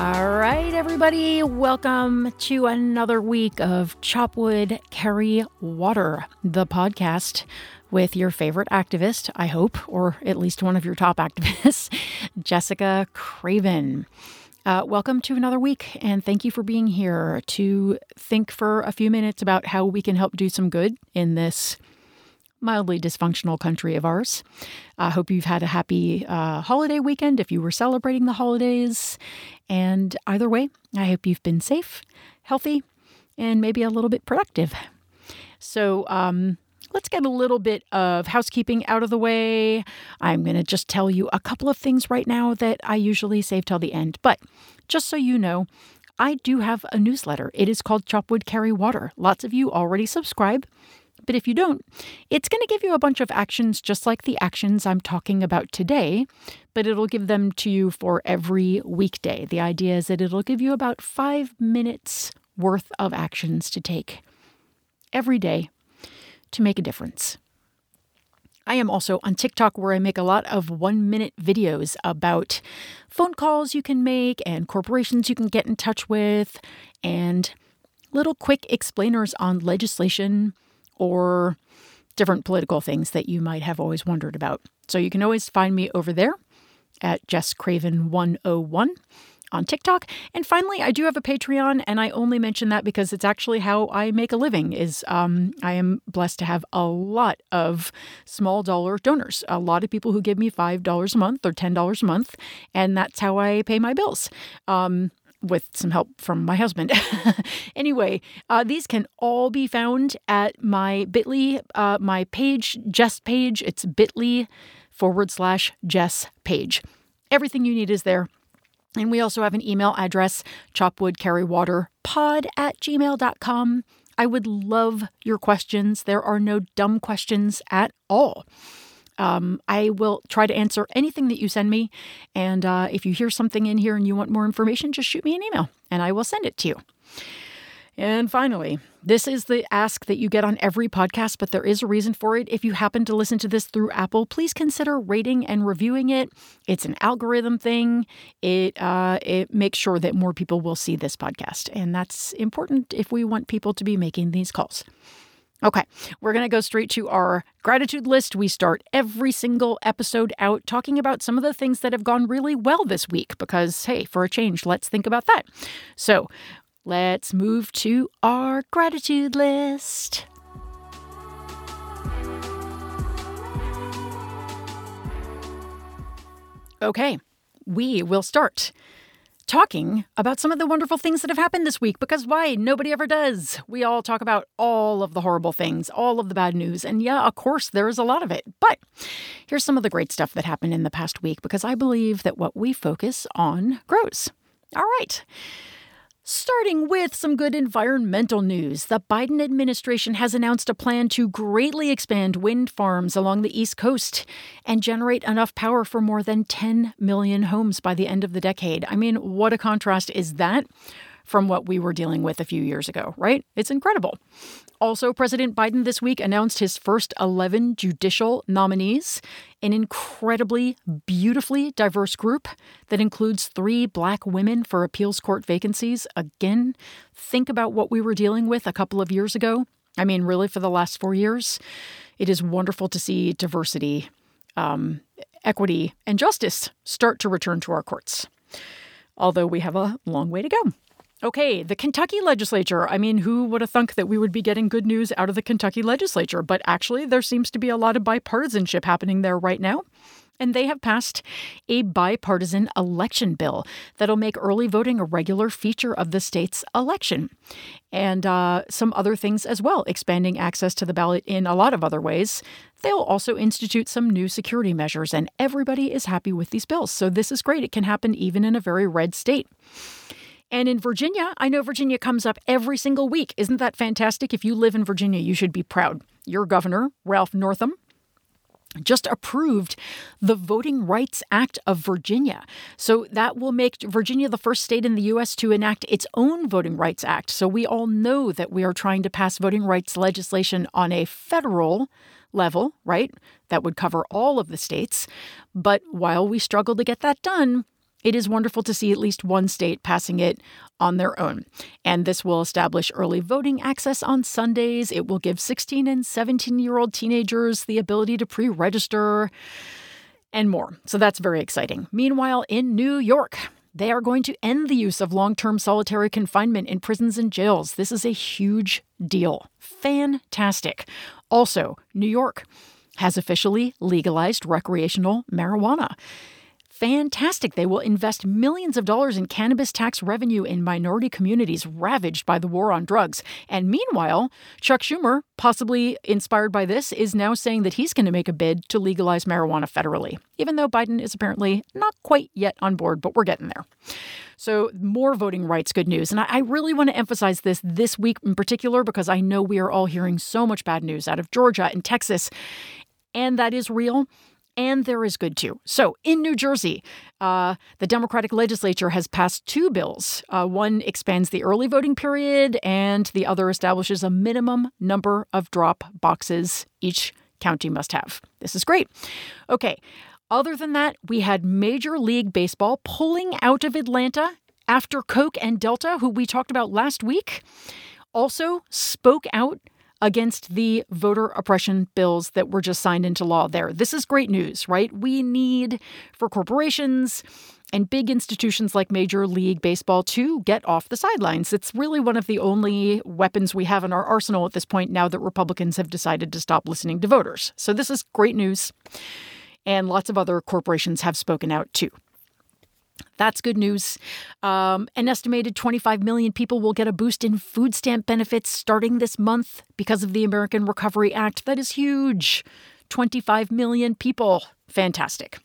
All right, everybody, welcome to another week of Chopwood Carry Water, the podcast with your favorite activist, I hope, or at least one of your top activists, Jessica Craven. Uh, welcome to another week, and thank you for being here to think for a few minutes about how we can help do some good in this mildly dysfunctional country of ours. I hope you've had a happy uh, holiday weekend if you were celebrating the holidays. And either way, I hope you've been safe, healthy, and maybe a little bit productive. So, um, let's get a little bit of housekeeping out of the way. I'm going to just tell you a couple of things right now that I usually save till the end. But just so you know, I do have a newsletter. It is called Chopwood Carry Water. Lots of you already subscribe. But if you don't, it's going to give you a bunch of actions just like the actions I'm talking about today, but it'll give them to you for every weekday. The idea is that it'll give you about five minutes worth of actions to take every day to make a difference. I am also on TikTok where I make a lot of one minute videos about phone calls you can make and corporations you can get in touch with and little quick explainers on legislation or different political things that you might have always wondered about. So you can always find me over there at Jess Craven 101 on TikTok. And finally, I do have a Patreon, and I only mention that because it's actually how I make a living. Is um, I am blessed to have a lot of small dollar donors, a lot of people who give me five dollars a month or ten dollars a month, and that's how I pay my bills. Um, with some help from my husband. anyway, uh, these can all be found at my bit.ly, uh, my page, Jess page. It's bit.ly forward slash Jess page. Everything you need is there. And we also have an email address, chopwoodcarrywaterpod at gmail.com. I would love your questions. There are no dumb questions at all. Um, I will try to answer anything that you send me. And uh, if you hear something in here and you want more information, just shoot me an email and I will send it to you. And finally, this is the ask that you get on every podcast, but there is a reason for it. If you happen to listen to this through Apple, please consider rating and reviewing it. It's an algorithm thing. It uh, it makes sure that more people will see this podcast, and that's important if we want people to be making these calls. Okay, we're going to go straight to our gratitude list. We start every single episode out talking about some of the things that have gone really well this week because, hey, for a change, let's think about that. So let's move to our gratitude list. Okay, we will start talking about some of the wonderful things that have happened this week because why? Nobody ever does. We all talk about all of the horrible things, all of the bad news. And yeah, of course, there is a lot of it. But here's some of the great stuff that happened in the past week because I believe that what we focus on grows. All right. Starting with some good environmental news, the Biden administration has announced a plan to greatly expand wind farms along the East Coast and generate enough power for more than 10 million homes by the end of the decade. I mean, what a contrast is that from what we were dealing with a few years ago, right? It's incredible. Also, President Biden this week announced his first 11 judicial nominees, an incredibly beautifully diverse group that includes three black women for appeals court vacancies. Again, think about what we were dealing with a couple of years ago. I mean, really, for the last four years. It is wonderful to see diversity, um, equity, and justice start to return to our courts. Although we have a long way to go. Okay, the Kentucky legislature. I mean, who would have thunk that we would be getting good news out of the Kentucky legislature? But actually, there seems to be a lot of bipartisanship happening there right now. And they have passed a bipartisan election bill that'll make early voting a regular feature of the state's election. And uh, some other things as well, expanding access to the ballot in a lot of other ways. They'll also institute some new security measures, and everybody is happy with these bills. So this is great. It can happen even in a very red state. And in Virginia, I know Virginia comes up every single week. Isn't that fantastic? If you live in Virginia, you should be proud. Your governor, Ralph Northam, just approved the Voting Rights Act of Virginia. So that will make Virginia the first state in the U.S. to enact its own Voting Rights Act. So we all know that we are trying to pass voting rights legislation on a federal level, right? That would cover all of the states. But while we struggle to get that done, it is wonderful to see at least one state passing it on their own. And this will establish early voting access on Sundays. It will give 16 and 17 year old teenagers the ability to pre register and more. So that's very exciting. Meanwhile, in New York, they are going to end the use of long term solitary confinement in prisons and jails. This is a huge deal. Fantastic. Also, New York has officially legalized recreational marijuana fantastic. They will invest millions of dollars in cannabis tax revenue in minority communities ravaged by the war on drugs. And meanwhile, Chuck Schumer, possibly inspired by this, is now saying that he's going to make a bid to legalize marijuana federally, even though Biden is apparently not quite yet on board, but we're getting there. So, more voting rights good news. And I really want to emphasize this this week in particular because I know we are all hearing so much bad news out of Georgia and Texas. And that is real and there is good too. So, in New Jersey, uh, the Democratic legislature has passed two bills. Uh, one expands the early voting period, and the other establishes a minimum number of drop boxes each county must have. This is great. Okay. Other than that, we had Major League Baseball pulling out of Atlanta after Coke and Delta, who we talked about last week, also spoke out against the voter oppression bills that were just signed into law there. This is great news, right? We need for corporations and big institutions like Major League Baseball to get off the sidelines. It's really one of the only weapons we have in our arsenal at this point now that Republicans have decided to stop listening to voters. So this is great news. And lots of other corporations have spoken out too. That's good news. Um, an estimated 25 million people will get a boost in food stamp benefits starting this month because of the American Recovery Act. That is huge. 25 million people. Fantastic.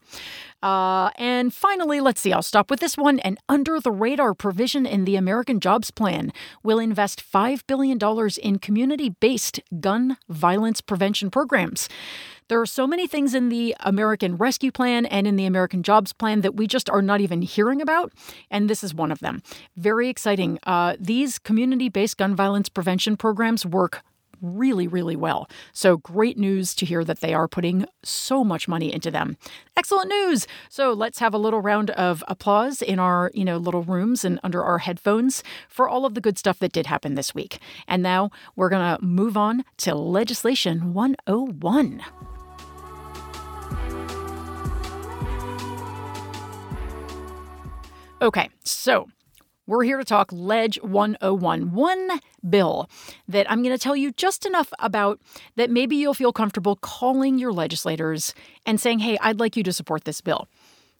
Uh, and finally, let's see, I'll stop with this one. An under the radar provision in the American Jobs Plan will invest $5 billion in community based gun violence prevention programs. There are so many things in the American Rescue Plan and in the American Jobs Plan that we just are not even hearing about, and this is one of them. Very exciting. Uh, these community based gun violence prevention programs work really, really well. So great news to hear that they are putting so much money into them. Excellent news. So let's have a little round of applause in our, you know, little rooms and under our headphones for all of the good stuff that did happen this week. And now we're going to move on to legislation 101. Okay, so we're here to talk Ledge 101, one bill that I'm going to tell you just enough about that maybe you'll feel comfortable calling your legislators and saying, hey, I'd like you to support this bill.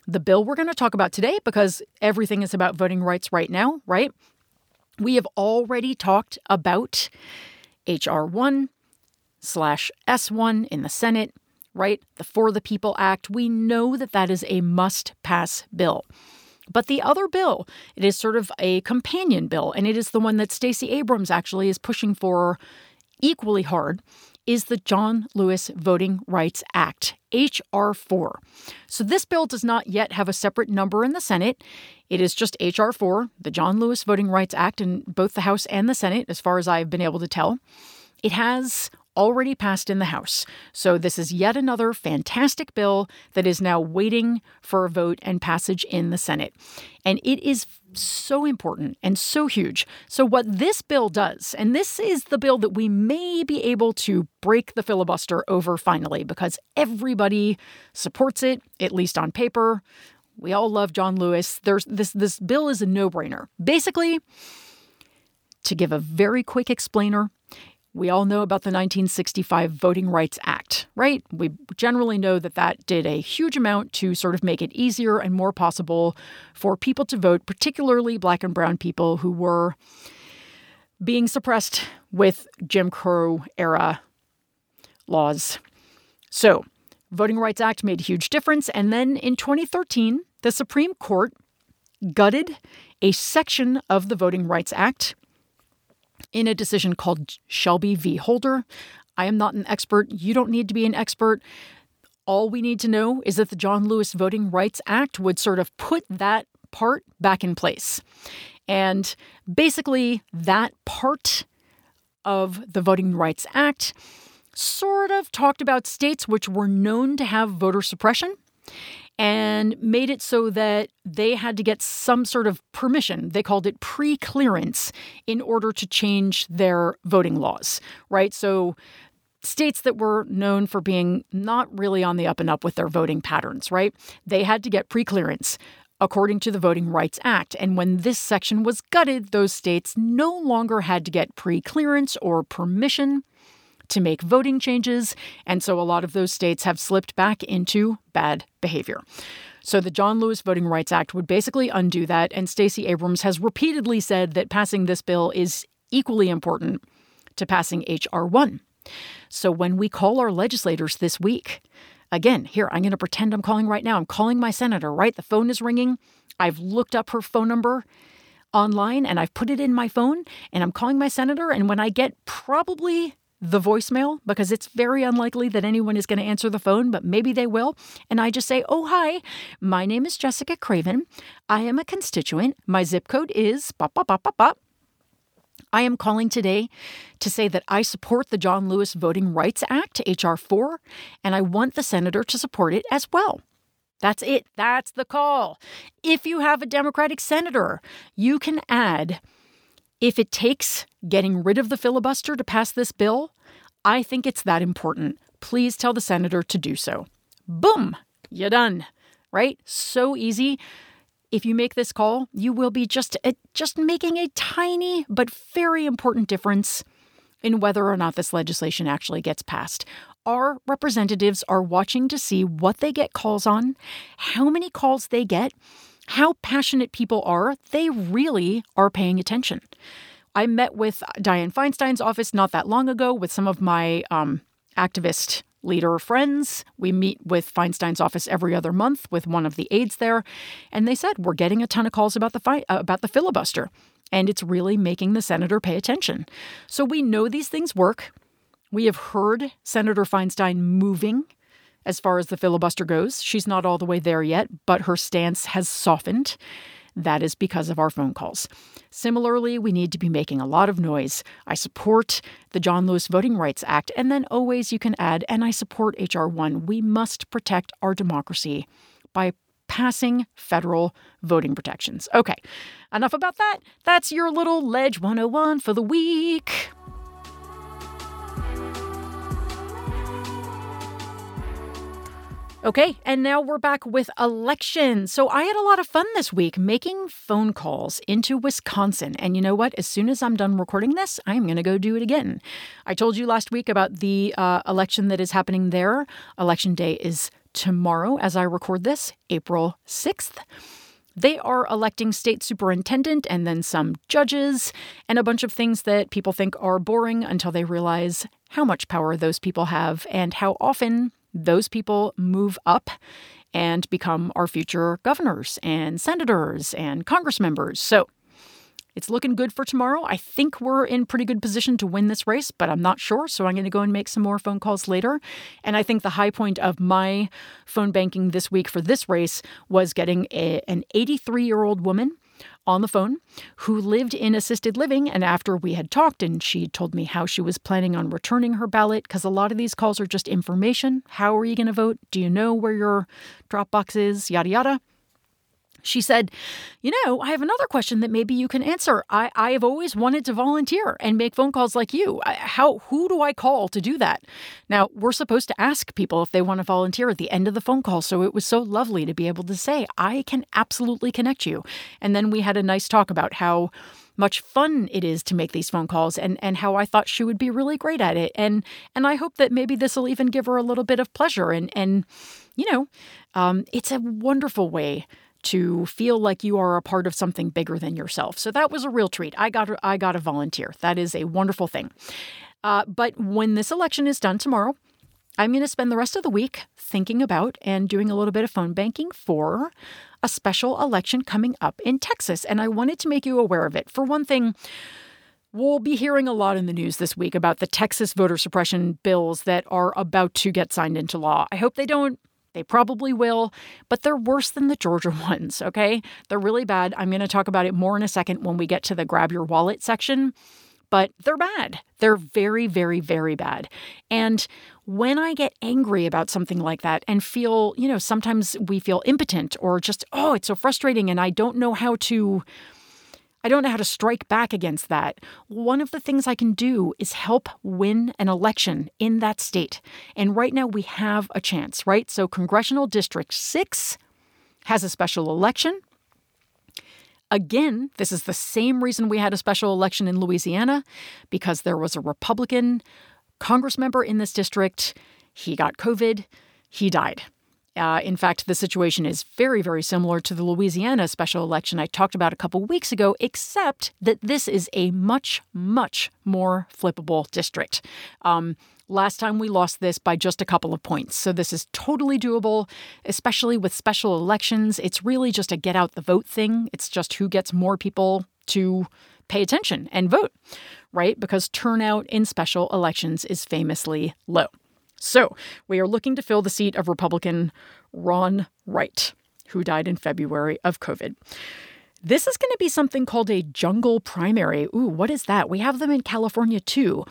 The bill we're going to talk about today, because everything is about voting rights right now, right? We have already talked about H.R. 1 slash S1 in the Senate, right? The For the People Act. We know that that is a must pass bill. But the other bill, it is sort of a companion bill, and it is the one that Stacey Abrams actually is pushing for equally hard, is the John Lewis Voting Rights Act, H.R. 4. So this bill does not yet have a separate number in the Senate. It is just H.R. 4, the John Lewis Voting Rights Act, in both the House and the Senate, as far as I've been able to tell. It has already passed in the House. So, this is yet another fantastic bill that is now waiting for a vote and passage in the Senate. And it is so important and so huge. So, what this bill does, and this is the bill that we may be able to break the filibuster over finally, because everybody supports it, at least on paper. We all love John Lewis. There's this this bill is a no-brainer. Basically, to give a very quick explainer, we all know about the 1965 Voting Rights Act, right? We generally know that that did a huge amount to sort of make it easier and more possible for people to vote, particularly black and brown people who were being suppressed with Jim Crow era laws. So, Voting Rights Act made a huge difference and then in 2013, the Supreme Court gutted a section of the Voting Rights Act in a decision called Shelby v. Holder. I am not an expert. You don't need to be an expert. All we need to know is that the John Lewis Voting Rights Act would sort of put that part back in place. And basically, that part of the Voting Rights Act sort of talked about states which were known to have voter suppression and made it so that they had to get some sort of permission. They called it pre clearance in order to change their voting laws, right? So states that were known for being not really on the up and up with their voting patterns, right? They had to get pre clearance according to the Voting Rights Act. And when this section was gutted, those states no longer had to get pre clearance or permission to make voting changes. And so a lot of those states have slipped back into bad behavior. So the John Lewis Voting Rights Act would basically undo that. And Stacey Abrams has repeatedly said that passing this bill is equally important to passing H.R. 1. So when we call our legislators this week, again, here, I'm going to pretend I'm calling right now. I'm calling my senator, right? The phone is ringing. I've looked up her phone number online and I've put it in my phone and I'm calling my senator. And when I get probably the voicemail because it's very unlikely that anyone is going to answer the phone, but maybe they will. And I just say, Oh, hi, my name is Jessica Craven. I am a constituent. My zip code is bop, bop, bop, bop, bop. I am calling today to say that I support the John Lewis Voting Rights Act, H.R. 4, and I want the senator to support it as well. That's it. That's the call. If you have a Democratic senator, you can add if it takes getting rid of the filibuster to pass this bill, I think it's that important. Please tell the senator to do so. Boom, you're done. Right? So easy. If you make this call, you will be just uh, just making a tiny but very important difference in whether or not this legislation actually gets passed. Our representatives are watching to see what they get calls on, how many calls they get, how passionate people are, they really are paying attention. I met with Dianne Feinstein's office not that long ago with some of my um, activist leader friends. We meet with Feinstein's office every other month with one of the aides there, and they said we're getting a ton of calls about the fi- uh, about the filibuster, and it's really making the senator pay attention. So we know these things work. We have heard Senator Feinstein moving as far as the filibuster goes. She's not all the way there yet, but her stance has softened. That is because of our phone calls. Similarly, we need to be making a lot of noise. I support the John Lewis Voting Rights Act, and then always you can add, and I support H.R. 1. We must protect our democracy by passing federal voting protections. Okay, enough about that. That's your little Ledge 101 for the week. Okay, and now we're back with elections. So I had a lot of fun this week making phone calls into Wisconsin. And you know what? As soon as I'm done recording this, I'm going to go do it again. I told you last week about the uh, election that is happening there. Election day is tomorrow as I record this, April 6th. They are electing state superintendent and then some judges and a bunch of things that people think are boring until they realize how much power those people have and how often those people move up and become our future governors and senators and congress members. So it's looking good for tomorrow. I think we're in pretty good position to win this race, but I'm not sure. So I'm going to go and make some more phone calls later. And I think the high point of my phone banking this week for this race was getting a, an 83 year old woman on the phone who lived in assisted living. And after we had talked and she told me how she was planning on returning her ballot, because a lot of these calls are just information. How are you going to vote? Do you know where your drop box is? Yada, yada. She said, You know, I have another question that maybe you can answer. I, I have always wanted to volunteer and make phone calls like you. How who do I call to do that? Now, we're supposed to ask people if they want to volunteer at the end of the phone call. So it was so lovely to be able to say, I can absolutely connect you. And then we had a nice talk about how much fun it is to make these phone calls and, and how I thought she would be really great at it. And and I hope that maybe this will even give her a little bit of pleasure and and you know, um, it's a wonderful way to feel like you are a part of something bigger than yourself. So that was a real treat. I got I got a volunteer. That is a wonderful thing. Uh, but when this election is done tomorrow, I'm going to spend the rest of the week thinking about and doing a little bit of phone banking for a special election coming up in Texas. And I wanted to make you aware of it. For one thing, We'll be hearing a lot in the news this week about the Texas voter suppression bills that are about to get signed into law. I hope they don't they probably will, but they're worse than the Georgia ones, okay? They're really bad. I'm going to talk about it more in a second when we get to the grab your wallet section. but they're bad. They're very, very, very bad. And when I get angry about something like that and feel, you know, sometimes we feel impotent or just, oh, it's so frustrating and I don't know how to. I don't know how to strike back against that. One of the things I can do is help win an election in that state. And right now we have a chance, right? So, Congressional District 6 has a special election. Again, this is the same reason we had a special election in Louisiana because there was a Republican Congress member in this district. He got COVID, he died. Uh, in fact, the situation is very, very similar to the Louisiana special election I talked about a couple weeks ago, except that this is a much, much more flippable district. Um, last time we lost this by just a couple of points, so this is totally doable, especially with special elections. It's really just a get out the vote thing, it's just who gets more people to pay attention and vote, right? Because turnout in special elections is famously low. So we are looking to fill the seat of Republican Ron Wright, who died in February of COVID. This is going to be something called a jungle primary. Ooh, what is that? We have them in California too.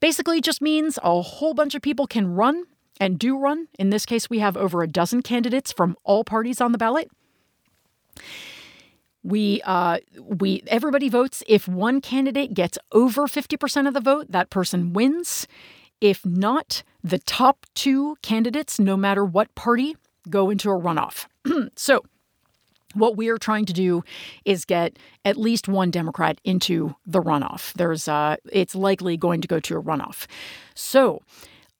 Basically, just means a whole bunch of people can run and do run. In this case, we have over a dozen candidates from all parties on the ballot. We uh, we everybody votes. If one candidate gets over fifty percent of the vote, that person wins. If not, the top two candidates, no matter what party, go into a runoff. so, what we are trying to do is get at least one Democrat into the runoff. There's, uh, it's likely going to go to a runoff. So,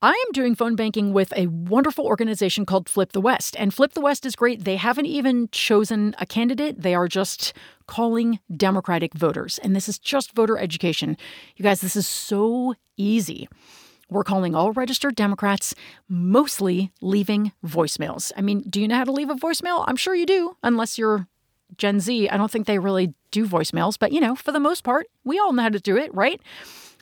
I am doing phone banking with a wonderful organization called Flip the West. And Flip the West is great. They haven't even chosen a candidate, they are just calling Democratic voters. And this is just voter education. You guys, this is so easy. We're calling all registered Democrats, mostly leaving voicemails. I mean, do you know how to leave a voicemail? I'm sure you do, unless you're Gen Z. I don't think they really do voicemails, but you know, for the most part, we all know how to do it, right?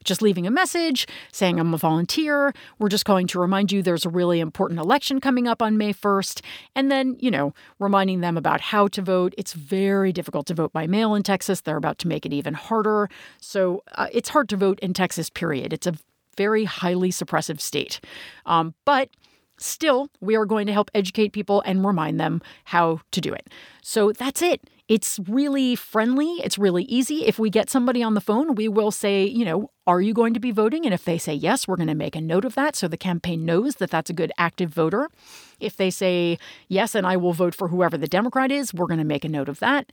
Just leaving a message, saying I'm a volunteer. We're just going to remind you there's a really important election coming up on May 1st. And then, you know, reminding them about how to vote. It's very difficult to vote by mail in Texas. They're about to make it even harder. So uh, it's hard to vote in Texas, period. It's a very highly suppressive state. Um, but still, we are going to help educate people and remind them how to do it. So that's it. It's really friendly. It's really easy. If we get somebody on the phone, we will say, you know, are you going to be voting? And if they say yes, we're going to make a note of that so the campaign knows that that's a good active voter. If they say yes, and I will vote for whoever the Democrat is, we're going to make a note of that.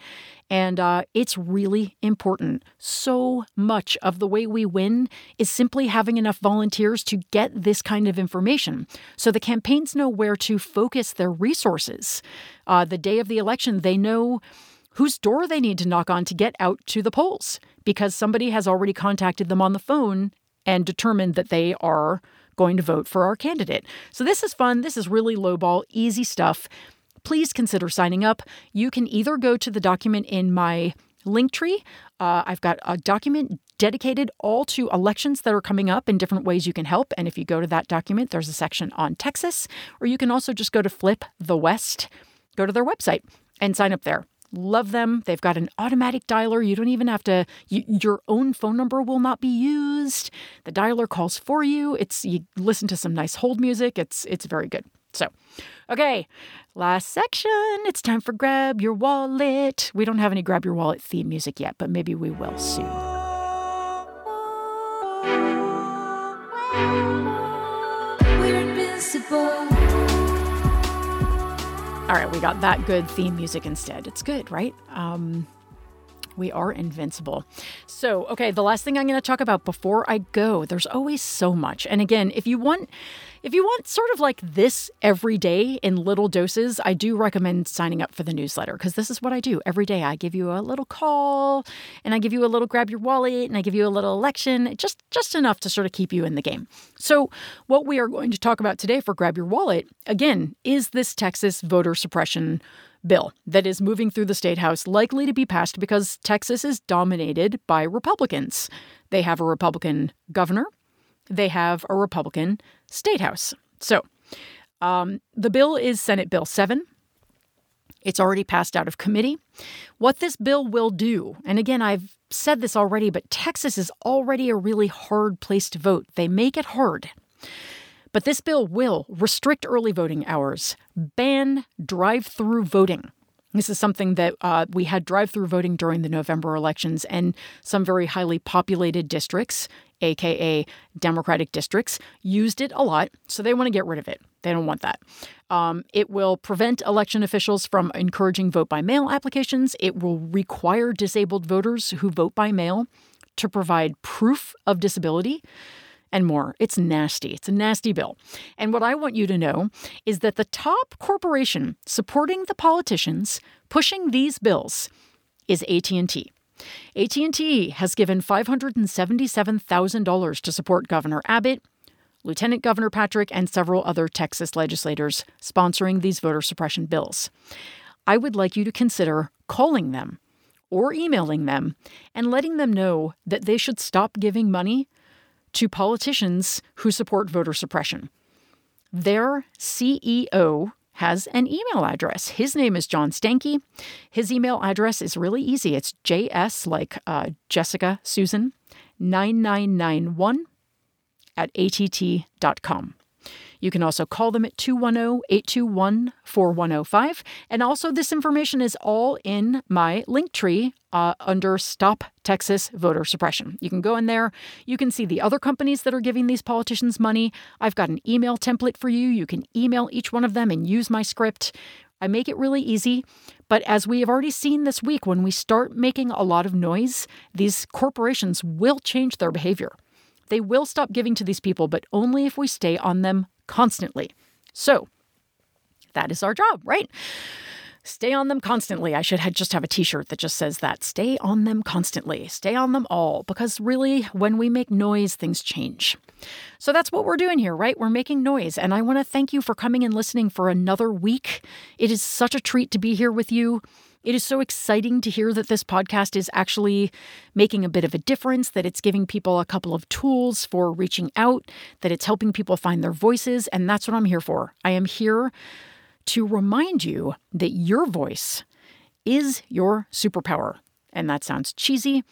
And uh, it's really important. So much of the way we win is simply having enough volunteers to get this kind of information so the campaigns know where to focus their resources. Uh, the day of the election, they know whose door they need to knock on to get out to the polls because somebody has already contacted them on the phone and determined that they are going to vote for our candidate. So this is fun. This is really lowball, easy stuff. Please consider signing up. You can either go to the document in my link tree. Uh, I've got a document dedicated all to elections that are coming up and different ways you can help. And if you go to that document, there's a section on Texas, or you can also just go to Flip the West, go to their website and sign up there. Love them. They've got an automatic dialer. You don't even have to, you, your own phone number will not be used. The dialer calls for you. It's, you listen to some nice hold music. It's, it's very good. So, okay, last section. It's time for Grab Your Wallet. We don't have any Grab Your Wallet theme music yet, but maybe we will soon. We're invincible. All right, we got that good theme music instead. It's good, right? Um, we are invincible. So, okay, the last thing I'm going to talk about before I go, there's always so much. And again, if you want if you want sort of like this every day in little doses, I do recommend signing up for the newsletter because this is what I do every day. I give you a little call and I give you a little grab your wallet and I give you a little election, just just enough to sort of keep you in the game. So, what we are going to talk about today for grab your wallet again is this Texas voter suppression bill that is moving through the state house likely to be passed because Texas is dominated by Republicans. They have a Republican governor, they have a Republican state house. So, um, the bill is Senate Bill 7. It's already passed out of committee. What this bill will do, and again, I've said this already, but Texas is already a really hard place to vote. They make it hard. But this bill will restrict early voting hours, ban drive through voting. This is something that uh, we had drive through voting during the November elections, and some very highly populated districts, aka Democratic districts, used it a lot. So they want to get rid of it. They don't want that. Um, it will prevent election officials from encouraging vote by mail applications. It will require disabled voters who vote by mail to provide proof of disability and more. It's nasty. It's a nasty bill. And what I want you to know is that the top corporation supporting the politicians pushing these bills is AT&T. AT&T has given $577,000 to support Governor Abbott, Lieutenant Governor Patrick, and several other Texas legislators sponsoring these voter suppression bills. I would like you to consider calling them or emailing them and letting them know that they should stop giving money to politicians who support voter suppression. Their CEO has an email address. His name is John Stankey. His email address is really easy. It's JS, like uh, Jessica Susan, 9991 at att.com. You can also call them at 210 821 4105. And also, this information is all in my link tree uh, under Stop Texas Voter Suppression. You can go in there. You can see the other companies that are giving these politicians money. I've got an email template for you. You can email each one of them and use my script. I make it really easy. But as we have already seen this week, when we start making a lot of noise, these corporations will change their behavior. They will stop giving to these people, but only if we stay on them constantly. So that is our job, right? Stay on them constantly. I should have just have a t shirt that just says that. Stay on them constantly. Stay on them all. Because really, when we make noise, things change. So that's what we're doing here, right? We're making noise. And I want to thank you for coming and listening for another week. It is such a treat to be here with you. It is so exciting to hear that this podcast is actually making a bit of a difference, that it's giving people a couple of tools for reaching out, that it's helping people find their voices. And that's what I'm here for. I am here to remind you that your voice is your superpower. And that sounds cheesy,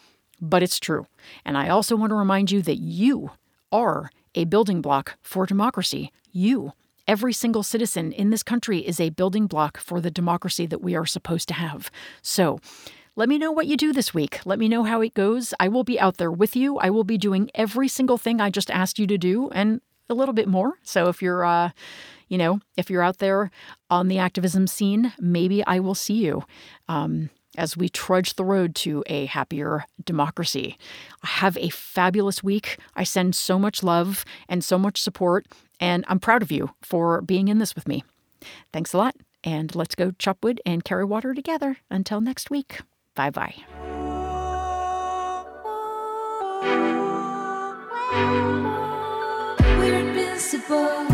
but it's true. And I also want to remind you that you are a building block for democracy. You Every single citizen in this country is a building block for the democracy that we are supposed to have. So, let me know what you do this week. Let me know how it goes. I will be out there with you. I will be doing every single thing I just asked you to do and a little bit more. So if you're uh you know, if you're out there on the activism scene, maybe I will see you. Um, as we trudge the road to a happier democracy. Have a fabulous week. I send so much love and so much support, and I'm proud of you for being in this with me. Thanks a lot, and let's go chop wood and carry water together. Until next week, bye bye. We're invincible.